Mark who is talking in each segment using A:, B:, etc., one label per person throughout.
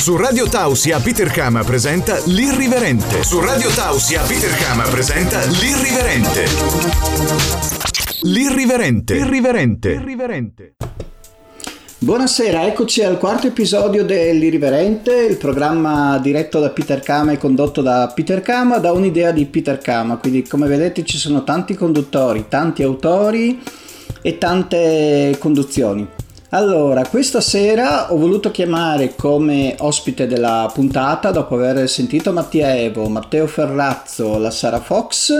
A: Su Radio Tausia Peter Kama presenta L'Irriverente. Su Radio Tausia Peter Kama presenta L'Irriverente. L'Irriverente. Irriverente. Irriverente.
B: Buonasera, eccoci al quarto episodio dell'Irriverente, il programma diretto da Peter Kama e condotto da Peter Kama, da un'idea di Peter Kama. Quindi, come vedete, ci sono tanti conduttori, tanti autori e tante conduzioni. Allora, questa sera ho voluto chiamare come ospite della puntata, dopo aver sentito Mattia Evo, Matteo Ferrazzo, la Sara Fox,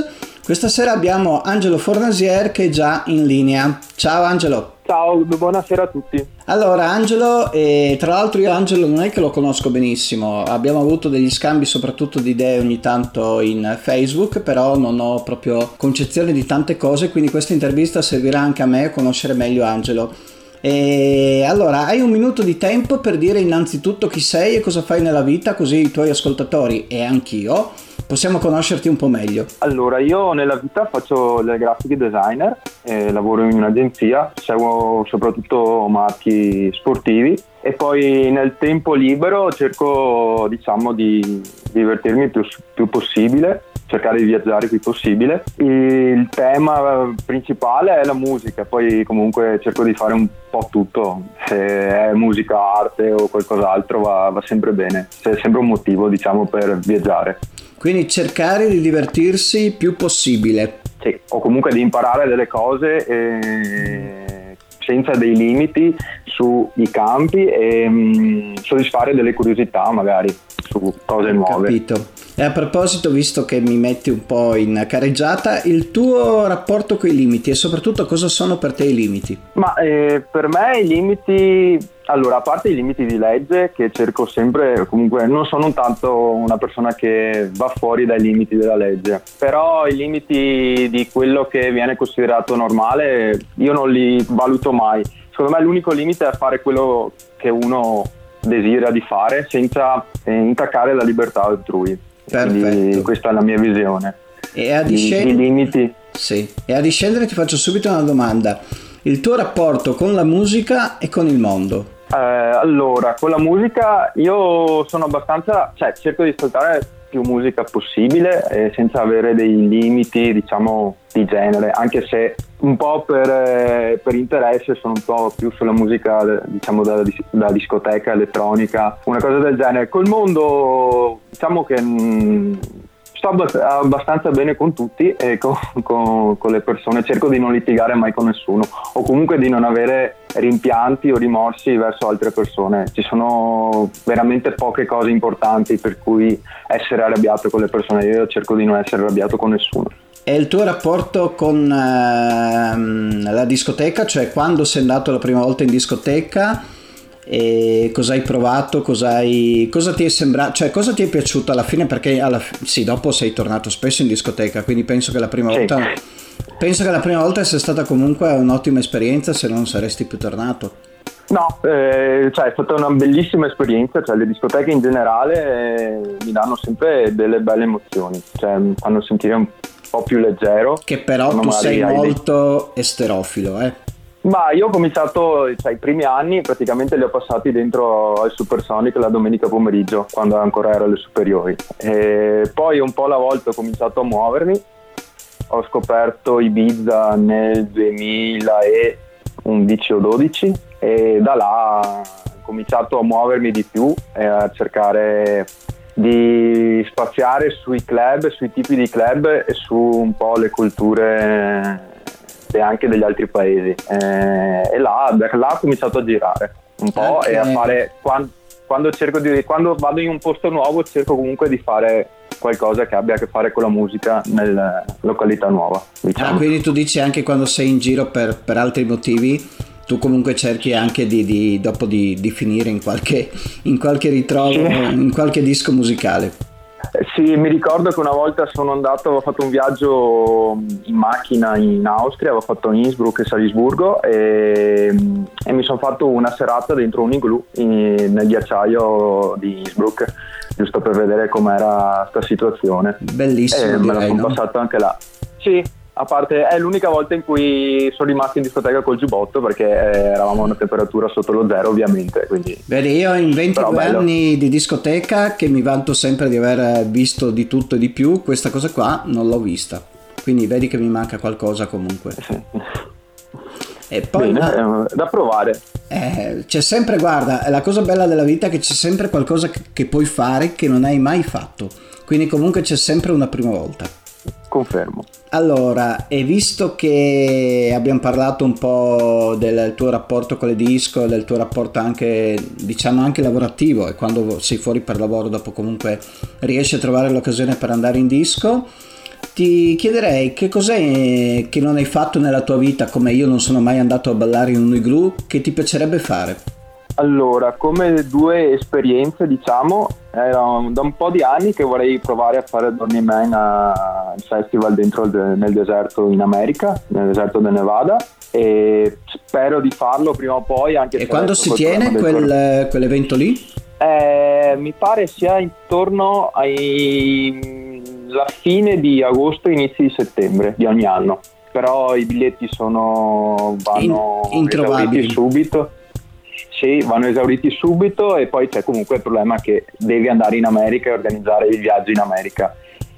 B: questa sera abbiamo Angelo Fornasier che è già in linea. Ciao Angelo.
C: Ciao, buonasera a tutti.
B: Allora Angelo, e tra l'altro io Angelo non è che lo conosco benissimo, abbiamo avuto degli scambi soprattutto di idee ogni tanto in Facebook, però non ho proprio concezione di tante cose, quindi questa intervista servirà anche a me a conoscere meglio Angelo. E allora, hai un minuto di tempo per dire innanzitutto chi sei e cosa fai nella vita, così i tuoi ascoltatori e anch'io possiamo conoscerti un po' meglio.
C: Allora, io nella vita faccio il graphic designer, eh, lavoro in un'agenzia, seguo soprattutto marchi sportivi e poi nel tempo libero cerco diciamo di divertirmi il più, più possibile cercare di viaggiare il più possibile. Il tema principale è la musica, poi comunque cerco di fare un po' tutto, se è musica, arte o qualcos'altro va, va sempre bene, c'è sempre un motivo diciamo per viaggiare.
B: Quindi cercare di divertirsi il più possibile.
C: Sì, o comunque di imparare delle cose e senza dei limiti sui campi e mh, mm, soddisfare delle curiosità magari su cose nuove.
B: Capito. E a proposito, visto che mi metti un po' in careggiata, il tuo rapporto con i limiti e soprattutto cosa sono per te i limiti?
C: Ma eh, per me i limiti, allora a parte i limiti di legge che cerco sempre, comunque non sono tanto una persona che va fuori dai limiti della legge, però i limiti di quello che viene considerato normale io non li valuto mai. Secondo me l'unico limite è fare quello che uno desidera di fare senza eh, intaccare la libertà altrui. Perfetto. questa è la mia visione.
B: E a, discend- limiti. Sì. e a discendere ti faccio subito una domanda. Il tuo rapporto con la musica e con il mondo?
C: Eh, allora, con la musica io sono abbastanza, cioè cerco di ascoltare più musica possibile eh, senza avere dei limiti diciamo di genere anche se un po' per, eh, per, interesse sono un po' più sulla musica diciamo da, da, discoteca elettronica una cosa del genere. Col mondo diciamo che mh, mm, sto abbastanza bene con tutti e con, con, con, le persone, cerco di non litigare mai con nessuno o comunque di non avere rimpianti o rimorsi verso altre persone. Ci sono veramente poche cose importanti per cui essere arrabbiato con le persone, io cerco di non essere arrabbiato con nessuno.
B: E il tuo rapporto con uh, la discoteca, cioè quando sei andato la prima volta in discoteca? E cosa hai provato, cosa, ti è sembrato, cioè cosa ti è piaciuto alla fine perché alla, sì, dopo sei tornato spesso in discoteca, quindi penso che la prima volta penso che la prima volta sia stata comunque un'ottima esperienza se non saresti più tornato.
C: No, eh, cioè è stata una bellissima esperienza, cioè le discoteche in generale eh, mi danno sempre delle belle emozioni, cioè mi fanno sentire un po' più leggero.
B: Che però tu sei molto dei... esterofilo, eh?
C: Ma io ho cominciato, cioè i primi anni praticamente li ho passati dentro al Supersonic la domenica pomeriggio, quando ancora ero alle superiori. E poi un po' alla volta ho cominciato a muovermi, ho scoperto Ibiza nel 2011 o 12 e da là ho cominciato a muovermi di più e a cercare di spaziare sui club, sui tipi di club e su un po' le culture e anche degli altri paesi. Eh, e là, là, ho cominciato a girare un po' okay. e a fare quando, quando, di, quando, vado in un posto nuovo cerco comunque di fare qualcosa che abbia a che fare con la musica nella località nuova. Diciamo.
B: Ah, quindi tu dici anche quando sei in giro per, per altri motivi tu comunque cerchi anche di, di dopo di, di, finire in qualche, in qualche ritrovo, in qualche disco musicale.
C: Sì, mi ricordo che una volta sono andato, avevo fatto un viaggio in macchina in Austria, avevo fatto Innsbruck e Salisburgo e, e mi sono fatto una serata dentro un igloo in, nel ghiacciaio di Innsbruck, giusto per vedere com'era questa situazione.
B: Bellissimo. E
C: me la sono no? passato anche là. Sì, a parte è l'unica volta in cui sono rimasto in discoteca col giubbotto perché eravamo a una temperatura sotto lo zero ovviamente. Quindi...
B: Vedi, io in 22 anni di discoteca che mi vanto sempre di aver visto di tutto e di più, questa cosa qua non l'ho vista. Quindi vedi che mi manca qualcosa comunque. Sì.
C: E poi Bene, da provare.
B: Eh, c'è sempre, guarda, la cosa bella della vita è che c'è sempre qualcosa che puoi fare che non hai mai fatto. Quindi comunque c'è sempre una prima volta.
C: Confermo.
B: Allora, e visto che abbiamo parlato un po' del tuo rapporto con le disco, del tuo rapporto anche, diciamo, anche lavorativo e quando sei fuori per lavoro dopo comunque riesci a trovare l'occasione per andare in disco, ti chiederei che cos'è che non hai fatto nella tua vita, come io non sono mai andato a ballare in un igloo, che ti piacerebbe fare?
C: Allora, come due esperienze, diciamo, era da un po' di anni che vorrei provare a fare Burning Man al festival dentro de- nel deserto in America, nel deserto del Nevada e spero di farlo prima o poi anche
B: E quando si tiene quel, quell'evento lì?
C: Eh, mi pare sia intorno alla fine di agosto inizi di settembre di ogni anno. Però i biglietti sono vanno
B: In, introvabili.
C: subito sì, vanno esauriti subito e poi c'è comunque il problema che devi andare in America e organizzare il viaggio in America.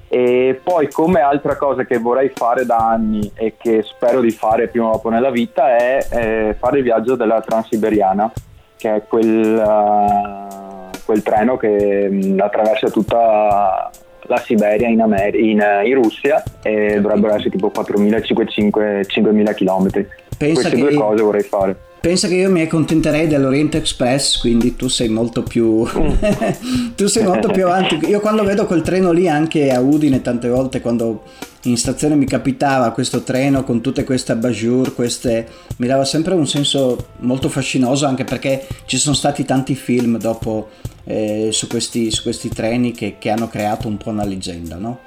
C: E poi come altra cosa che vorrei fare da anni e che spero di fare prima o dopo nella vita è eh, fare il viaggio della Transiberiana, che è quel, uh, quel treno che mh, mm, attraversa tutta la Siberia in, Amer- in, in Russia e dovrebbero essere tipo 4.500-5.000 km. Queste che... due cose vorrei fare.
B: Pensa che io mi accontenterei dell'Oriente Express, quindi tu sei molto più mm. tu sei molto più avanti. Io quando vedo quel treno lì anche a Udine tante volte quando in stazione mi capitava questo treno con tutte queste abajur, queste mi dava sempre un senso molto fascinoso anche perché ci sono stati tanti film dopo eh, su, questi, su, questi, treni che, che hanno creato un po' una leggenda, no?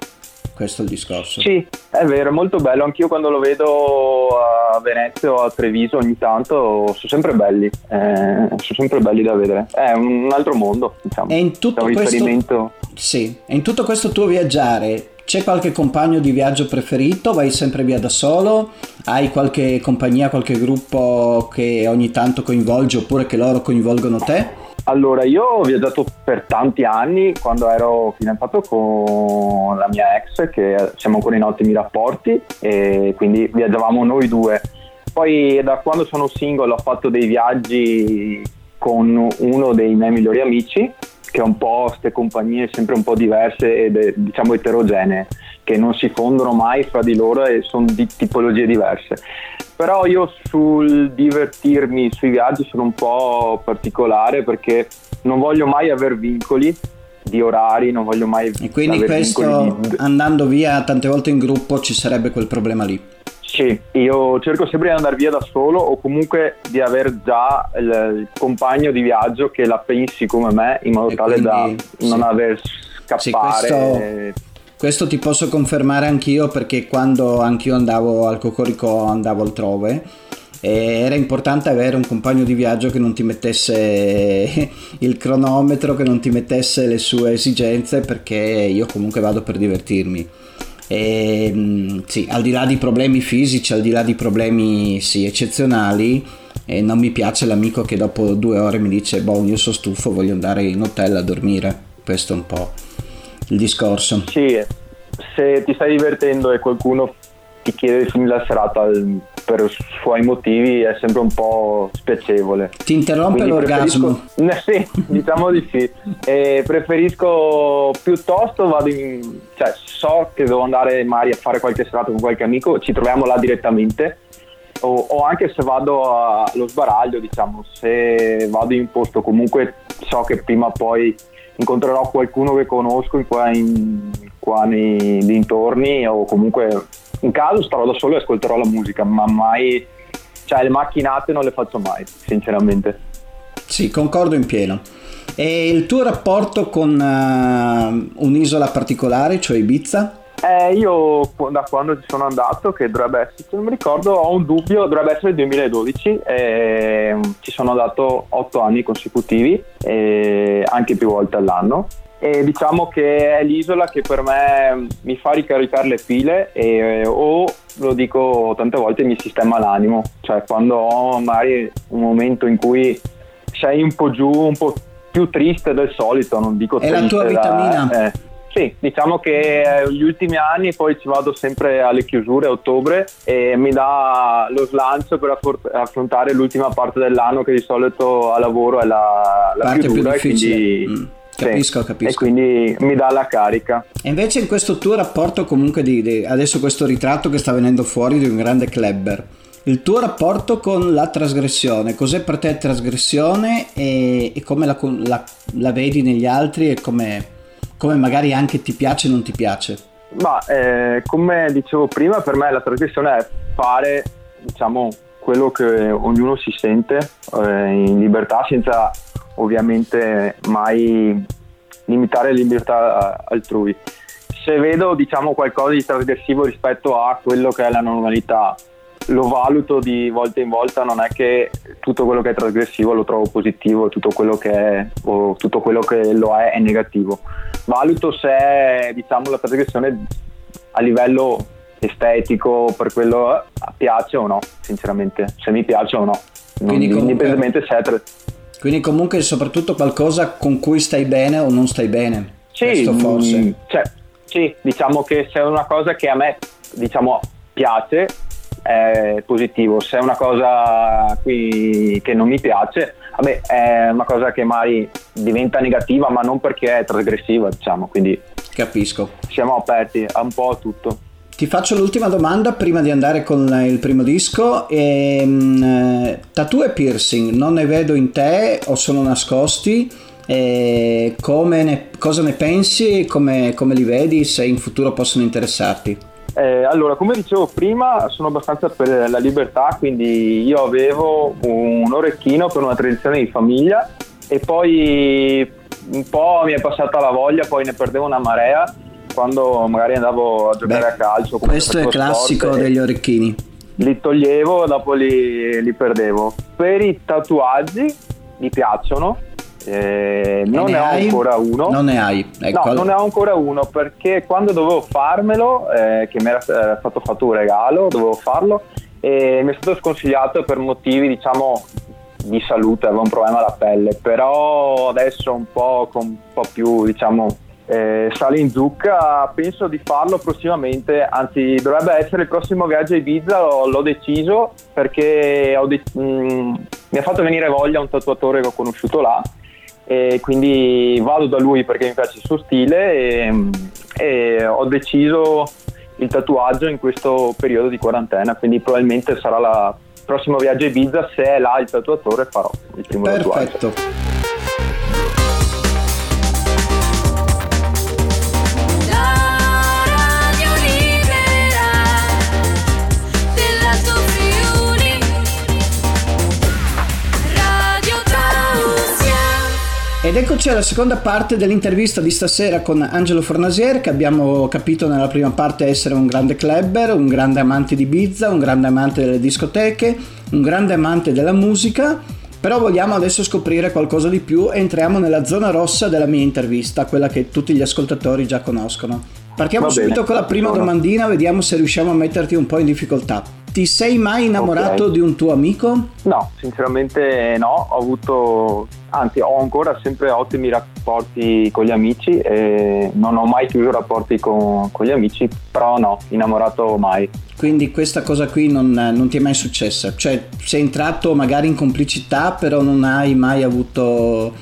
B: Questo è il discorso.
C: Sì, è vero, è molto bello. Anch'io quando lo vedo a Venezia o a Treviso ogni tanto sono sempre belli, eh, sono sempre belli da vedere. È un altro mondo, diciamo.
B: E in tutto, questo, sì. e in tutto questo tuo viaggiare c'è qualche compagno di viaggio preferito? Vai sempre via da solo? Hai qualche compagnia, qualche gruppo che ogni tanto coinvolge oppure che loro coinvolgono te?
C: Allora, io ho viaggiato per tanti anni quando ero fidanzato con la mia ex, che siamo ancora in ottimi rapporti, e quindi viaggiavamo noi due. Poi da quando sono single ho fatto dei viaggi con uno dei miei migliori amici, che è un po' queste compagnie sempre un po' diverse e diciamo eterogenee, che non si fondono mai fra di loro e sono di tipologie diverse però io sul divertirmi sui viaggi sono un po' particolare perché non voglio mai avere vincoli di orari, non voglio mai...
B: E quindi questo di... andando via tante volte in gruppo ci sarebbe quel problema lì.
C: Sì, io cerco sempre di andare via da solo o comunque di avere già il, il compagno di viaggio che la pensi come me in modo e tale quindi, da non aver scappare. Sì,
B: questo questo ti posso confermare anch'io perché quando anch'io andavo al Cocorico andavo altrove era importante avere un compagno di viaggio che non ti mettesse il cronometro, che non ti mettesse le sue esigenze perché io comunque vado per divertirmi. E, mm, sì, al di là di problemi fisici, al di là di problemi sì, eccezionali, e non mi piace l'amico che dopo due ore mi dice boh io sono stufo voglio andare in hotel a dormire questo è un po' il discorso.
C: Sì, se ti stai divertendo e qualcuno ti chiede di finire la serata per suoi motivi è sempre un po' spiacevole.
B: Ti interrompe Quindi l'orgasmo?
C: sì, diciamo di sì. E preferisco piuttosto vado in, cioè so che devo andare magari a fare qualche serata con qualche amico, ci troviamo là direttamente. O, o anche se vado allo sbaraglio, diciamo, se vado in posto comunque so che prima o poi incontrerò qualcuno che conosco qua, in, qua nei dintorni o comunque in caso starò da solo e ascolterò la musica, ma mai, cioè le macchinate non le faccio mai, sinceramente.
B: Sì, concordo in pieno. E il tuo rapporto con uh, un'isola particolare, cioè Ibiza?
C: Eh, io da quando ci sono andato, che dovrebbe essere, se non mi ricordo, ho un dubbio, dovrebbe essere il 2012, eh, ci sono andato otto anni consecutivi, eh, anche più volte all'anno. e diciamo che è l'isola che per me mi fa ricaricare le pile e, o lo dico tante volte mi sistema l'animo, cioè quando ho magari un momento in cui sei un po' giù, un po' più triste del solito, non dico
B: è
C: triste.
B: È la tua vitamina.
C: Da, eh, sì, diciamo che gli ultimi anni poi ci vado sempre alle chiusure a ottobre e mi dà lo slancio per affrontare l'ultima parte dell'anno che di solito a lavoro è la, la
B: parte
C: più dura
B: più difficile.
C: quindi
B: mm. Capisco,
C: sì.
B: capisco.
C: E quindi mi dà la carica.
B: E invece in questo tuo rapporto comunque di, di, adesso questo ritratto che sta venendo fuori di un grande clubber, il tuo rapporto con la trasgressione, cos'è per te trasgressione e, e come la, la, la, vedi negli altri e come, come, magari anche ti piace o non ti piace?
C: Ma eh, come dicevo prima, per me la trasgressione è fare diciamo quello che ognuno si sente eh, in libertà senza ovviamente mai limitare la libertà altrui. Se vedo diciamo, qualcosa di trasgressivo rispetto a quello che è la normalità, lo valuto di volta in volta, non è che tutto quello che è trasgressivo lo trovo positivo, tutto quello che è, o tutto quello che lo è è negativo. Valuto se diciamo, la trasgressione a livello estetico per quello piace o no, sinceramente, se mi piace o no, non, comunque... indipendentemente se è
B: quindi comunque soprattutto qualcosa con cui stai bene o non stai bene.
C: Sì, forse. Mh, cioè, sì, diciamo che se è una cosa che a me diciamo, piace è positivo, se è una cosa qui che non mi piace, vabbè, è una cosa che mai diventa negativa, ma non perché è trasgressiva, diciamo, quindi
B: capisco.
C: Siamo aperti a un po' a tutto.
B: Ti faccio l'ultima domanda prima di andare con il primo disco. E, um, tattoo e piercing non ne vedo in te o sono nascosti? Ne, cosa ne pensi? Come, come li vedi? Se in futuro possono interessarti?
C: Eh, allora, come dicevo prima, sono abbastanza per la libertà, quindi io avevo un orecchino per una tradizione di famiglia e poi un po' mi è passata la voglia, poi ne perdevo una marea quando magari andavo a giocare Beh, a calcio.
B: Questo è classico degli orecchini.
C: Li toglievo e dopo li, li, perdevo. Per i tatuaggi mi piacciono. Eh, non ne, ne ho ancora uno.
B: Non ne hai?
C: Ecco. No, non ne ho ancora uno perché quando dovevo farmelo, eh, che mi era stato fatto un regalo, dovevo farlo e mi è stato sconsigliato per motivi, diciamo, di salute, avevo un problema alla pelle, però adesso un po' con un po' più, diciamo, eh, sale in zucca, penso di farlo prossimamente, anzi dovrebbe essere il prossimo viaggio a Ibiza, l'ho, l'ho deciso perché de- mh, mm, mi ha fatto venire voglia un tatuatore che ho conosciuto là e quindi vado da lui perché mi piace il suo stile e, e ho deciso il tatuaggio in questo periodo di quarantena, quindi probabilmente sarà il prossimo viaggio a Ibiza, se è là il tatuatore farò il primo
B: Perfetto.
C: tatuaggio.
B: Eccoci alla seconda parte dell'intervista di stasera con Angelo Fornasier che abbiamo capito nella prima parte essere un grande clubber, un grande amante di Bizza, un grande amante delle discoteche, un grande amante della musica, però vogliamo adesso scoprire qualcosa di più e entriamo nella zona rossa della mia intervista, quella che tutti gli ascoltatori già conoscono. Partiamo subito con la prima domandina, vediamo se riusciamo a metterti un po' in difficoltà. Ti sei mai innamorato okay. di un tuo amico?
C: No, sinceramente no, ho avuto, anzi ho ancora sempre ottimi rapporti con gli amici e non ho mai chiuso rapporti con, con gli amici, però no, innamorato mai.
B: Quindi questa cosa qui non, non, ti è mai successa? Cioè sei entrato magari in complicità però non hai mai avuto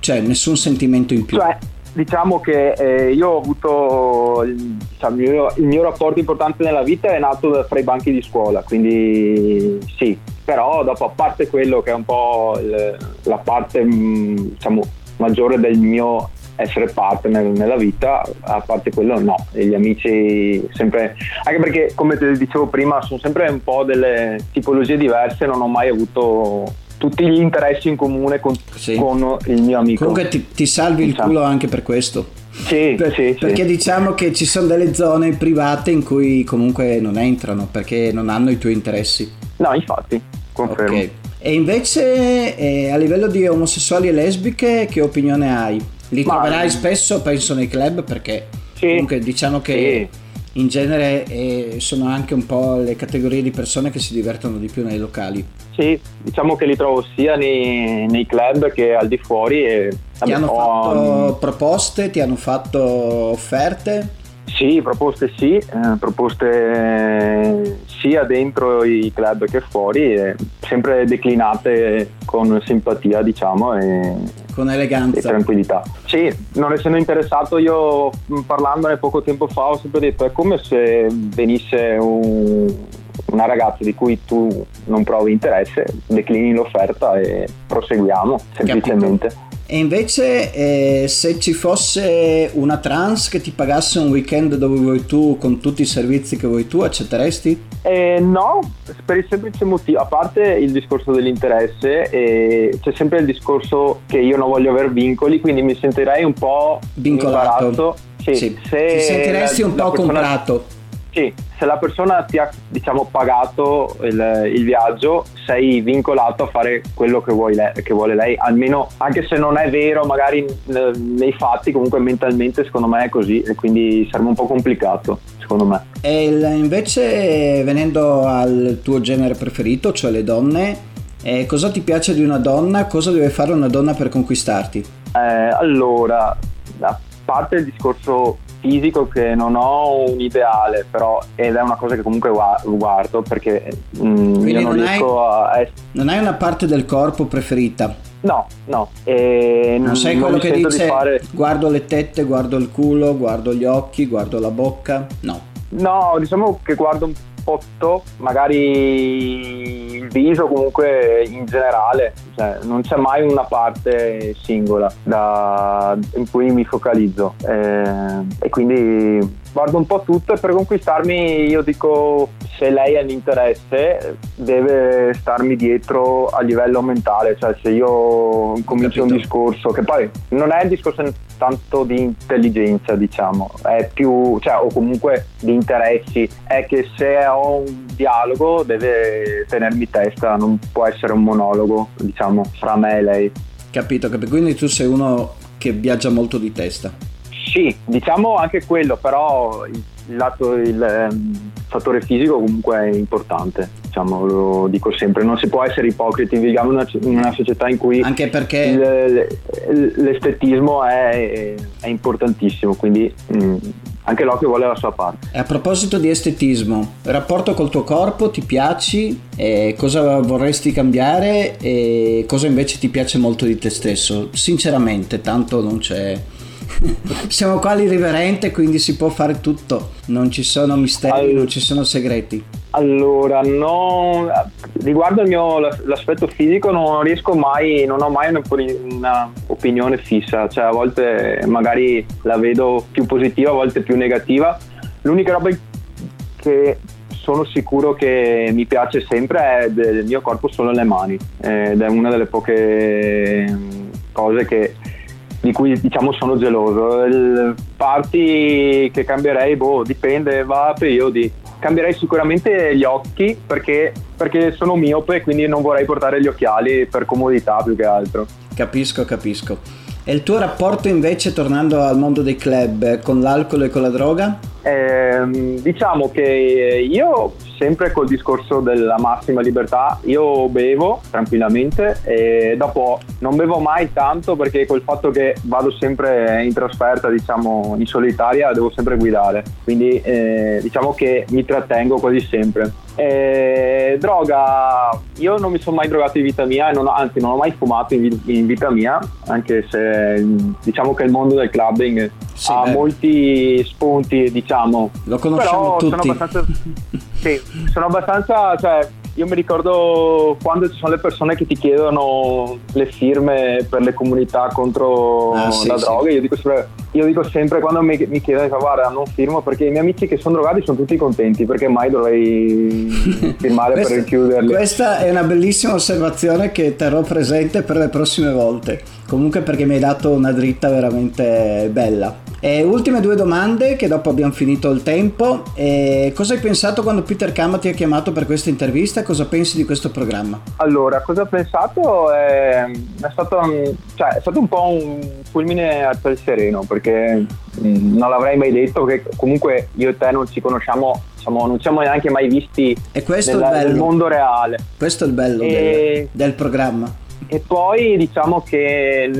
B: cioè, nessun sentimento in più?
C: Cioè, diciamo che eh, io ho avuto diciamo, il, mio, il, mio, rapporto importante nella vita è nato fra i banchi di scuola, quindi sì, però dopo a parte quello che è un po' il, la parte mm, diciamo, maggiore del mio essere partner nella vita, a parte quello no, e gli amici sempre, anche perché come ti dicevo prima sono sempre un po' delle tipologie diverse, non ho mai avuto tutti gli interessi in comune con, sì. con il mio amico.
B: Comunque ti, ti salvi il culo anche per questo.
C: Sì, per, sì,
B: perché sì. diciamo che ci sono delle zone private in cui comunque non entrano perché non hanno i tuoi interessi.
C: No, infatti, confermo. Okay.
B: E invece eh, a livello di omosessuali e lesbiche che opinione hai? Li
C: Ma-
B: troverai spesso, penso, nei club perché comunque diciamo che in genere eh, sono anche un po' le categorie di persone che si divertono di più nei locali.
C: Sì, diciamo che li trovo sia nei, nei club che al di fuori. E,
B: Ti hanno fatto proposte, ti hanno fatto offerte?
C: Sì, proposte sì, eh, proposte sia dentro i club che fuori, e sempre declinate con simpatia, diciamo, e,
B: Con
C: e
B: eleganza.
C: tranquillità. Sì, non essendo interessato io parlandone poco tempo fa ho sempre detto è come se venisse un- una ragazza di cui tu non provi interesse, declini l'offerta e proseguiamo semplicemente.
B: E invece eh, se ci fosse una trans che ti pagasse un weekend dove vuoi tu con tutti i servizi che vuoi tu, accetteresti?
C: Eh, no, per il semplice motivo, a parte il discorso dell'interesse, eh, c'è sempre il discorso che io non voglio avere vincoli, quindi mi sentirei un po'
B: Vincolato.
C: Sì,
B: Sì.
C: se
B: Ti sentiresti un po'
C: persona-
B: comprato.
C: Sì, se la persona ti ha diciamo, pagato il, il viaggio, sei vincolato a fare quello che, lei- che vuole lei, almeno anche se non è vero, magari eh, nei fatti, comunque mentalmente secondo me è così e quindi sarebbe un po' complicato, secondo me.
B: E invece venendo al tuo genere preferito, cioè le donne, eh, cosa ti piace di una donna? Cosa deve fare una donna per conquistarti?
C: Eh, allora, a parte il discorso fisico che non ho un ideale, però ed è una cosa che comunque gua- guardo perché mm,
B: Quindi
C: io non,
B: non hai-
C: riesco a essere...
B: Non hai una parte del corpo preferita?
C: No, no, e
B: Non sei
C: non
B: quello che dice
C: di fare...
B: guardo le tette, guardo il culo, guardo gli occhi, guardo la bocca? No.
C: No, diciamo che guardo un tutto, magari il viso comunque in generale, cioè non c'è mai una parte singola da- in cui mi focalizzo Eh, e quindi guardo un po' tutto e per conquistarmi io dico se lei ha l'interesse deve starmi dietro a livello mentale, cioè se io comincio un
B: capito.
C: discorso che poi non è il discorso tanto di intelligenza diciamo, è più, cioè o comunque di interessi, è che se ho un dialogo deve tenermi testa, non può essere un monologo diciamo fra me e lei.
B: Capito, capito. Quindi tu sei uno che viaggia molto di testa.
C: Sì, diciamo anche quello, però il, lato, il ehm, fattore fisico comunque è importante, diciamo, lo dico sempre, non si può essere ipocriti, viviamo in una, in una società in cui
B: Anche perché
C: il- l'estetismo è, è importantissimo, quindi mm, anche l'occhio vuole la sua parte.
B: E a proposito di estetismo, rapporto col tuo corpo, ti piaci? E cosa vorresti cambiare? E cosa invece ti piace molto di te stesso? Sinceramente, tanto non c'è. Siamo qua all'irriverente, quindi si può fare tutto. Non ci sono misteri,
C: Al-
B: non ci sono segreti.
C: Allora, no, riguardo il mio l'aspetto fisico non riesco mai, non ho mai un'opini- una opinione fissa, cioè a volte magari la vedo più positiva, a volte più negativa. L'unica roba che sono sicuro che mi piace sempre è del mio corpo sono le mani ed è una delle poche mm, cose che di cui diciamo sono geloso. Il parti che cambierei, boh, dipende, va a periodi. Cambierei sicuramente gli occhi perché, perché sono miope, quindi non vorrei portare gli occhiali per comodità più che altro.
B: Capisco, capisco. E il tuo rapporto invece, tornando al mondo dei club, con l'alcol e con la droga?
C: Ehm, diciamo che io sempre col discorso della massima libertà, io bevo tranquillamente e dopo non bevo mai tanto perché col fatto che vado sempre in trasferta, diciamo in solitaria, devo sempre guidare, quindi eh, diciamo che mi trattengo quasi sempre. Eh, droga, io non mi sono mai drogato in vita mia, non ho- anzi non ho mai fumato in, in vita mia, anche se diciamo che il mondo del clubbing
B: Sì,
C: ha
B: beh.
C: molti spunti, diciamo.
B: Lo conosciamo
C: Però
B: tutti.
C: sono abbastanza, sì, sono abbastanza, cioè, io mi ricordo quando ci sono le persone che ti chiedono le firme per le comunità contro
B: Ah, sì,
C: la
B: sì.
C: droga, io dico sempre, io dico sempre quando mi, mi chiedono, guarda, non firmo perché i miei amici che sono drogati sono tutti contenti, perché mai dovrei firmare per
B: Questa-
C: richiuderli.
B: Questa è una bellissima osservazione che terrò presente per le prossime volte. Comunque perché mi hai dato una dritta veramente bella. E ultime due domande che dopo abbiamo finito il tempo. E cosa hai pensato quando Peter Kama ti ha chiamato per questa intervista? Cosa pensi di questo programma?
C: Allora, cosa ho pensato? È, è, stato, cioè, è stato un po' un fulmine al sereno perché mm, non l'avrei mai detto che comunque io e te non ci conosciamo diciamo, non siamo neanche mai visti nella, nel mondo reale.
B: Questo è il bello e... del, del, programma.
C: E poi diciamo che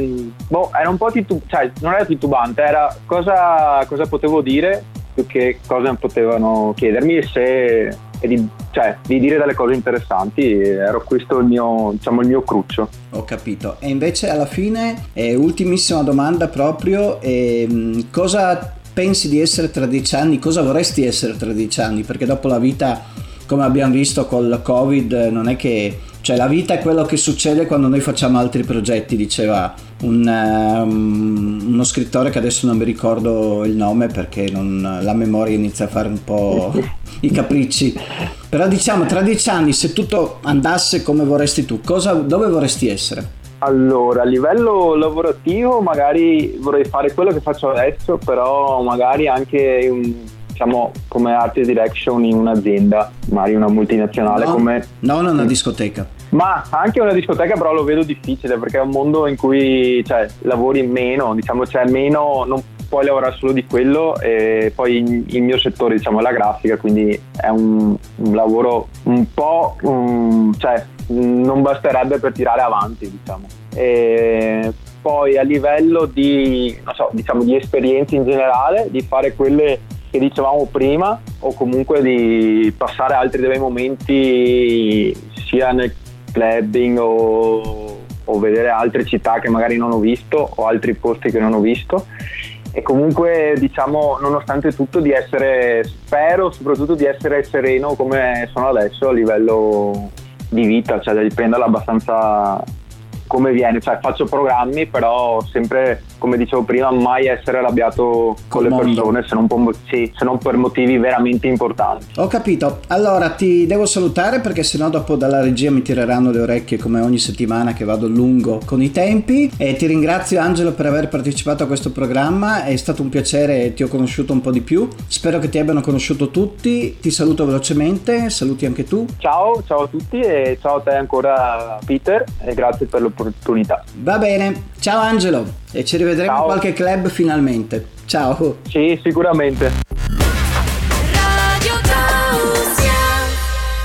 C: boh, era un po' titubante, cioè non era titubante, era cosa, cosa potevo dire più che cosa potevano chiedermi e se e di, cioè, di, dire delle cose interessanti. Ero questo il mio, diciamo, il mio cruccio.
B: Ho capito. E invece alla fine, eh, ultimissima domanda proprio, eh, cosa pensi di essere tra dieci anni? Cosa vorresti essere tra dieci anni? Perché dopo la vita, come abbiamo visto col Covid, non è che... Cioè la vita è quello che succede quando noi facciamo altri progetti, diceva un, um, uno scrittore che adesso non mi ricordo il nome perché non, la memoria inizia a fare un po' i capricci. Però diciamo tra dieci anni se tutto andasse come vorresti tu, cosa, dove vorresti essere?
C: Allora, a livello lavorativo magari vorrei fare quello che faccio adesso, però magari anche un, diciamo come art direction in un'azienda, magari una multinazionale
B: no,
C: come...
B: Non una discoteca.
C: Ma anche una discoteca però lo vedo difficile perché è un mondo in cui cioè, lavori meno, diciamo cioè, meno, non puoi lavorare solo di quello e poi il mio settore diciamo è la grafica, quindi è un, un lavoro un po' um, cioè non basterebbe per tirare avanti, diciamo. E poi a livello di, so, diciamo, di esperienze in generale, di fare quelle che dicevamo prima o comunque di passare altri dei momenti sia nel clubbing o, o vedere altre città che magari non ho visto o altri posti che non ho visto. E comunque diciamo nonostante tutto di essere spero soprattutto di essere sereno come sono adesso a livello di vita, cioè di prenderla abbastanza come viene, cioè faccio programmi però sempre come dicevo prima, mai essere arrabbiato con le persone se non, po- sì, se non, per motivi veramente importanti.
B: Ho capito. Allora ti devo salutare perché sennò dopo dalla regia mi tireranno le orecchie come ogni settimana che vado lungo con i tempi. E ti ringrazio Angelo per aver partecipato a questo programma. È stato un piacere ti ho conosciuto un po' di più. Spero che ti abbiano conosciuto tutti. Ti saluto velocemente. Saluti anche tu.
C: Ciao, ciao a tutti e ciao a te ancora Peter e grazie per l'opportunità.
B: Va bene. Ciao Angelo e ci rivedremo Ciao. in qualche club finalmente. Ciao.
C: Sì, sicuramente.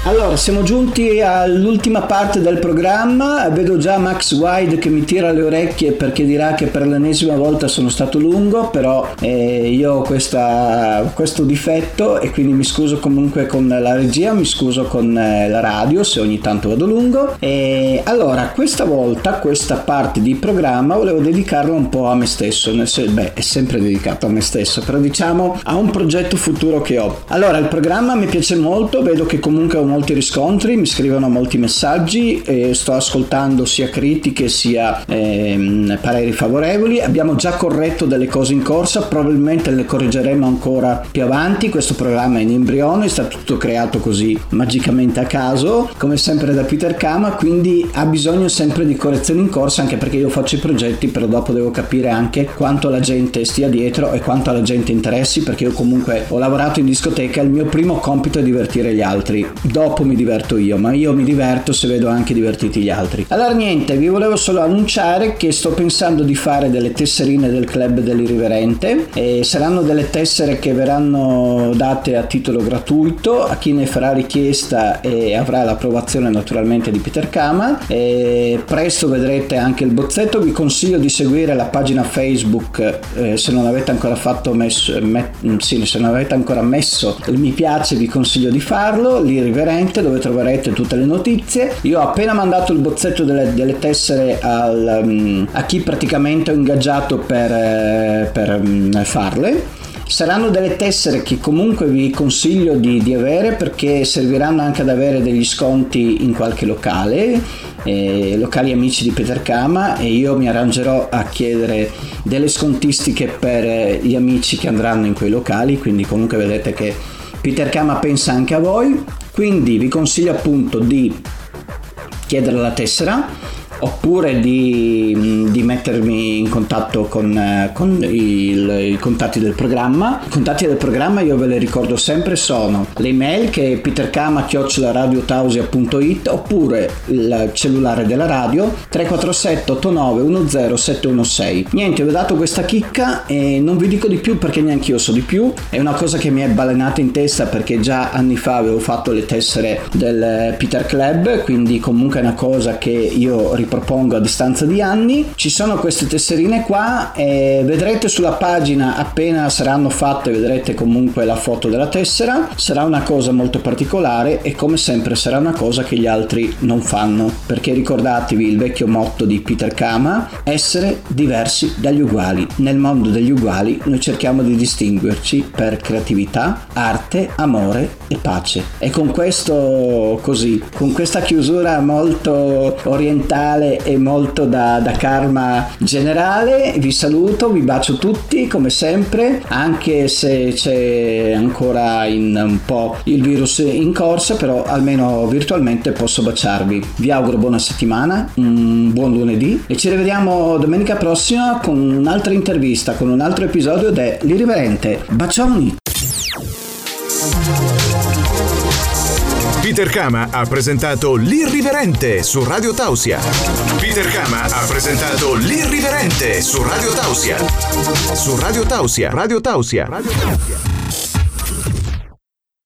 B: Allora, siamo giunti all'ultima parte del programma. Vedo già Max Wide che mi tira le orecchie perché dirà che per l'ennesima volta sono stato lungo, però eh, io ho questa, questo difetto e quindi mi scuso comunque con la regia, mi scuso con eh, la radio se ogni tanto vado lungo. E allora, questa volta, questa parte di programma volevo dedicarla un po' a me stesso, nel senso, beh, è sempre dedicato a me stesso, però diciamo a un progetto futuro che ho. Allora, il programma mi piace molto, vedo che comunque ho molti riscontri, mi scrivono molti messaggi e sto ascoltando sia critiche sia ehm, pareri favorevoli. Abbiamo già corretto delle cose in corsa, probabilmente le correggeremo ancora più avanti. Questo programma è in embrione, è stato tutto creato così magicamente a caso, come sempre da Peter Kama, quindi ha bisogno sempre di correzioni in corsa anche perché io faccio i progetti, però dopo devo capire anche quanto la gente stia dietro e quanto la gente interessi, perché io comunque ho lavorato in discoteca, il mio primo compito è divertire gli altri. Dopo dopo mi diverto io, ma io mi diverto se vedo anche divertiti gli altri. Allora niente, vi volevo solo annunciare che sto pensando di fare delle tesserine del club dell'irriverente e saranno delle tessere che verranno date a titolo gratuito a chi ne farà richiesta e avrà l'approvazione naturalmente di Peter Kama e presto vedrete anche il bozzetto vi consiglio di seguire la pagina Facebook eh, se non avete ancora fatto messo, met, sì, se non avete ancora messo il mi piace vi consiglio di farlo l'irriverente trasparente dove troverete tutte le notizie. Io ho appena mandato il bozzetto delle, delle tessere al, um, a chi praticamente ho ingaggiato per, eh, per um, farle. Saranno delle tessere che comunque vi consiglio di, di, avere perché serviranno anche ad avere degli sconti in qualche locale, eh, locali amici di Peter Kama e io mi arrangerò a chiedere delle scontistiche per eh, gli amici che andranno in quei locali, quindi comunque vedete che Peter Kama pensa anche a voi, quindi vi consiglio appunto di chiedere la tessera oppure di, di mettermi in contatto con, con il, i contatti del programma. I contatti del programma io ve li ricordo sempre sono l'email che è petercama.radiotausia.it oppure il cellulare della radio 347 89 10 716. Niente, vi ho dato questa chicca e non vi dico di più perché neanche io so di più. È una cosa che mi è balenata in testa perché già anni fa avevo fatto le tessere del Peter Club, quindi comunque è una cosa che io ripropongo a distanza di anni. Ci sono queste tesserine qua e vedrete sulla pagina appena saranno fatte, vedrete comunque la foto della tessera. Sarà una cosa molto particolare e come sempre sarà una cosa che gli altri non fanno, perché ricordatevi il vecchio motto di Peter Kama, essere diversi dagli uguali. Nel mondo degli uguali noi cerchiamo di distinguerci per creatività, arte, amore e pace. E con questo così, con questa chiusura molto orientale e molto da, da karma generale, vi saluto, vi bacio tutti come sempre, anche se c'è ancora in un po' il virus in corsa, però almeno virtualmente posso baciarvi. Vi auguro buona settimana, un buon lunedì e ci rivediamo domenica prossima con un'altra intervista, con un altro episodio de L'Irriverente. Bacioni!
A: Peter Kama ha presentato L'Irriverente su Radio Tausia. Peter Kama ha presentato L'Irriverente su Radio Tausia. Su Radio Tausia. Radio Tausia. Radio Tausia.